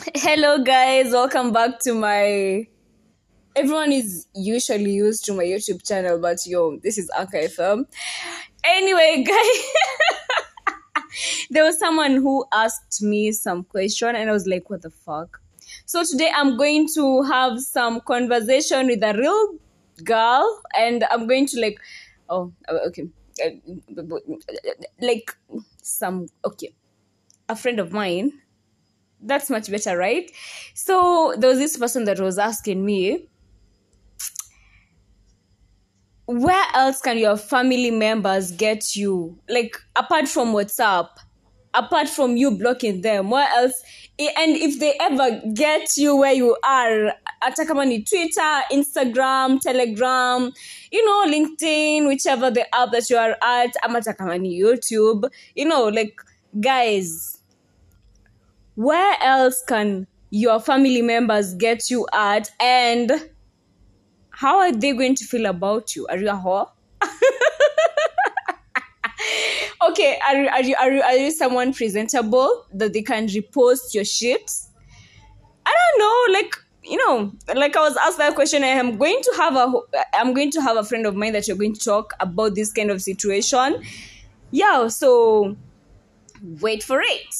Hello, guys. Welcome back to my. Everyone is usually used to my YouTube channel, but yo, this is Anchor FM. Anyway, guys, there was someone who asked me some question, and I was like, "What the fuck?" So today I'm going to have some conversation with a real girl, and I'm going to like, oh, okay, Uh, like some okay, a friend of mine that's much better, right? So there was this person that was asking me, where else can your family members get you? Like apart from WhatsApp, apart from you blocking them, where else? And if they ever get you where you are, hata kama ni Twitter, Instagram, Telegram, you know, LinkedIn, whichever the app that you are at, ama kama ni YouTube, you know, like guys, where else can your family members get you at? And how are they going to feel about you? Are you a whore? Okay are, you- are you are you are you someone presentable that they can repost your shit? I don't know like you know like i was asked that question i am going to have a i'm going to have a friend of mine that you're going to talk about this kind of situation. Yeah so wait for it